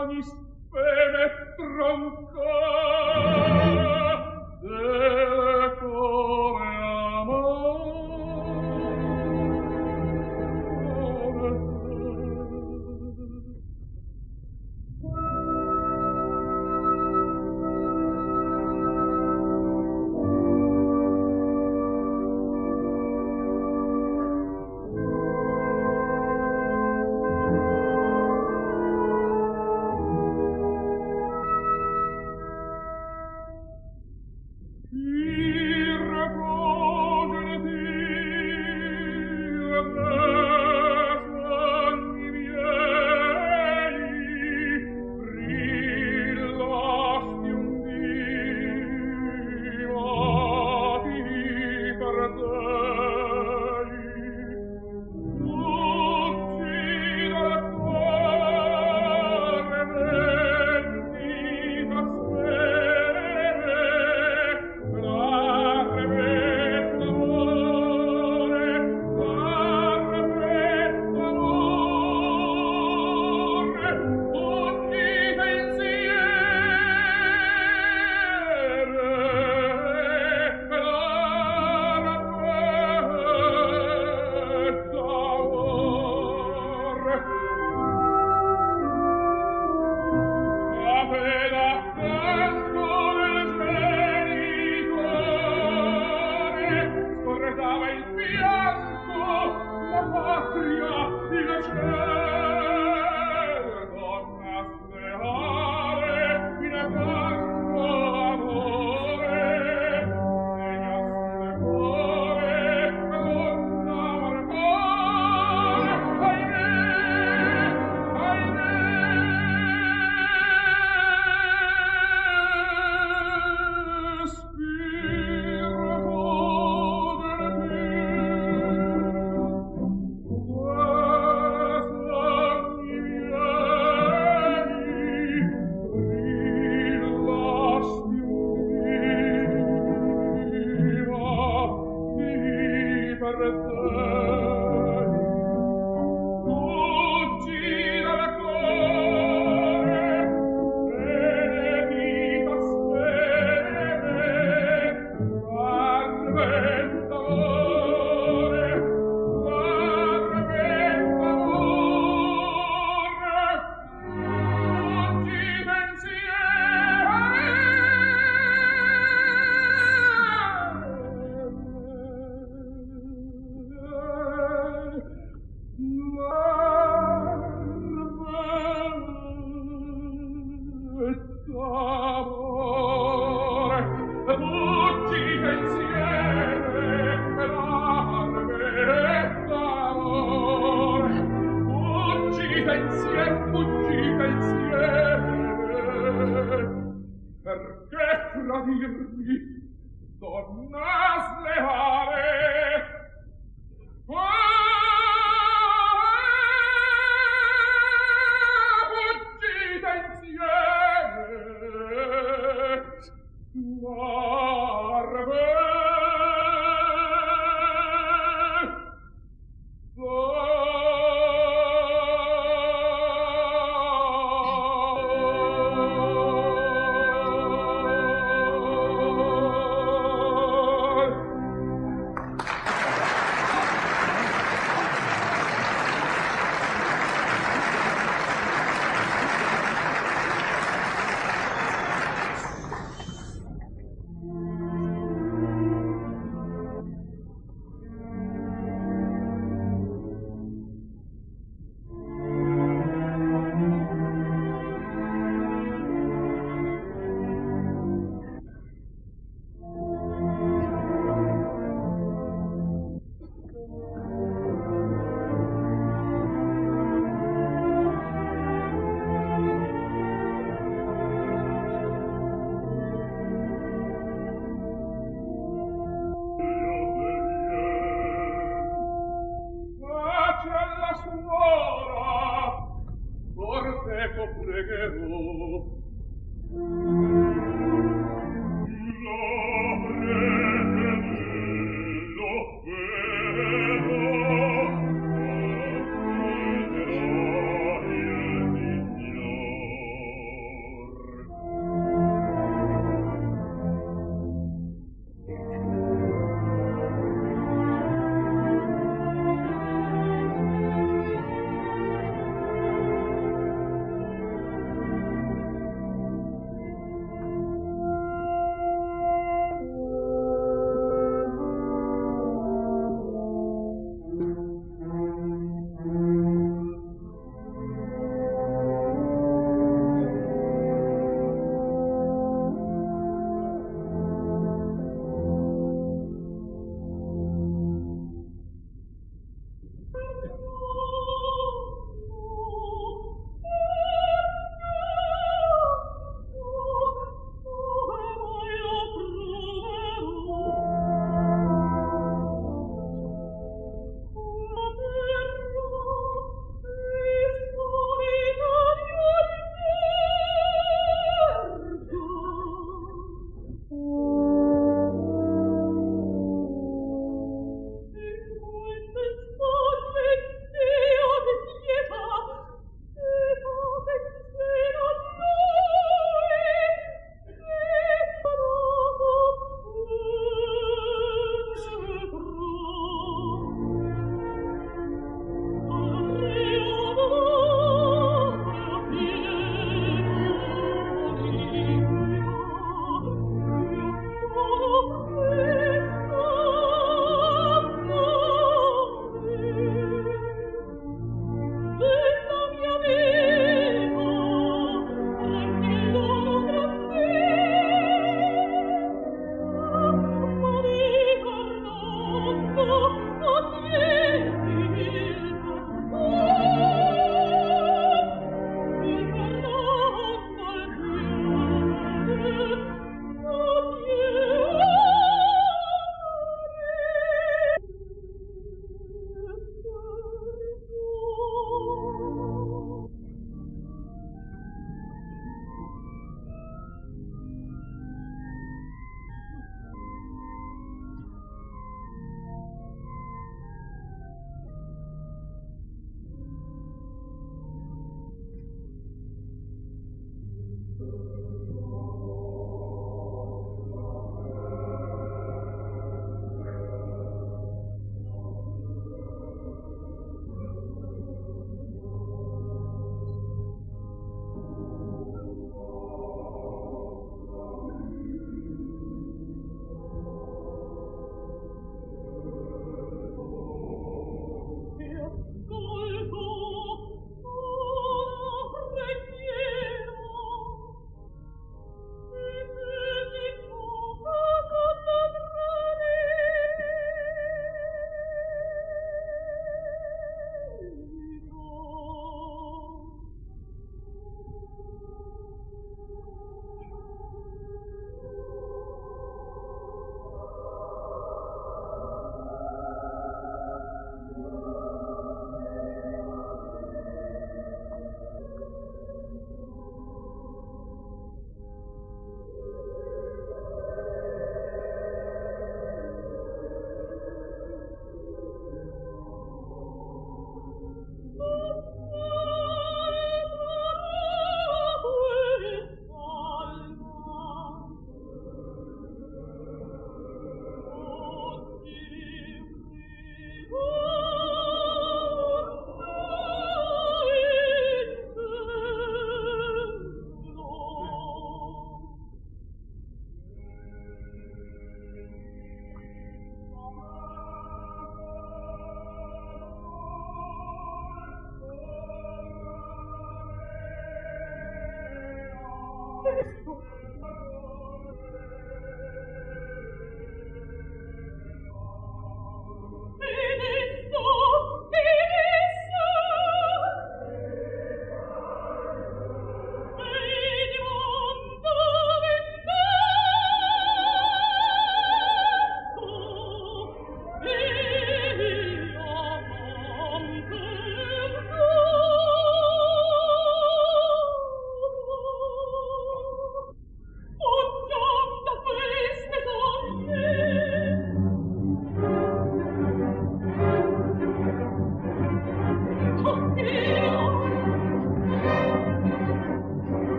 ogni speme tronca Deo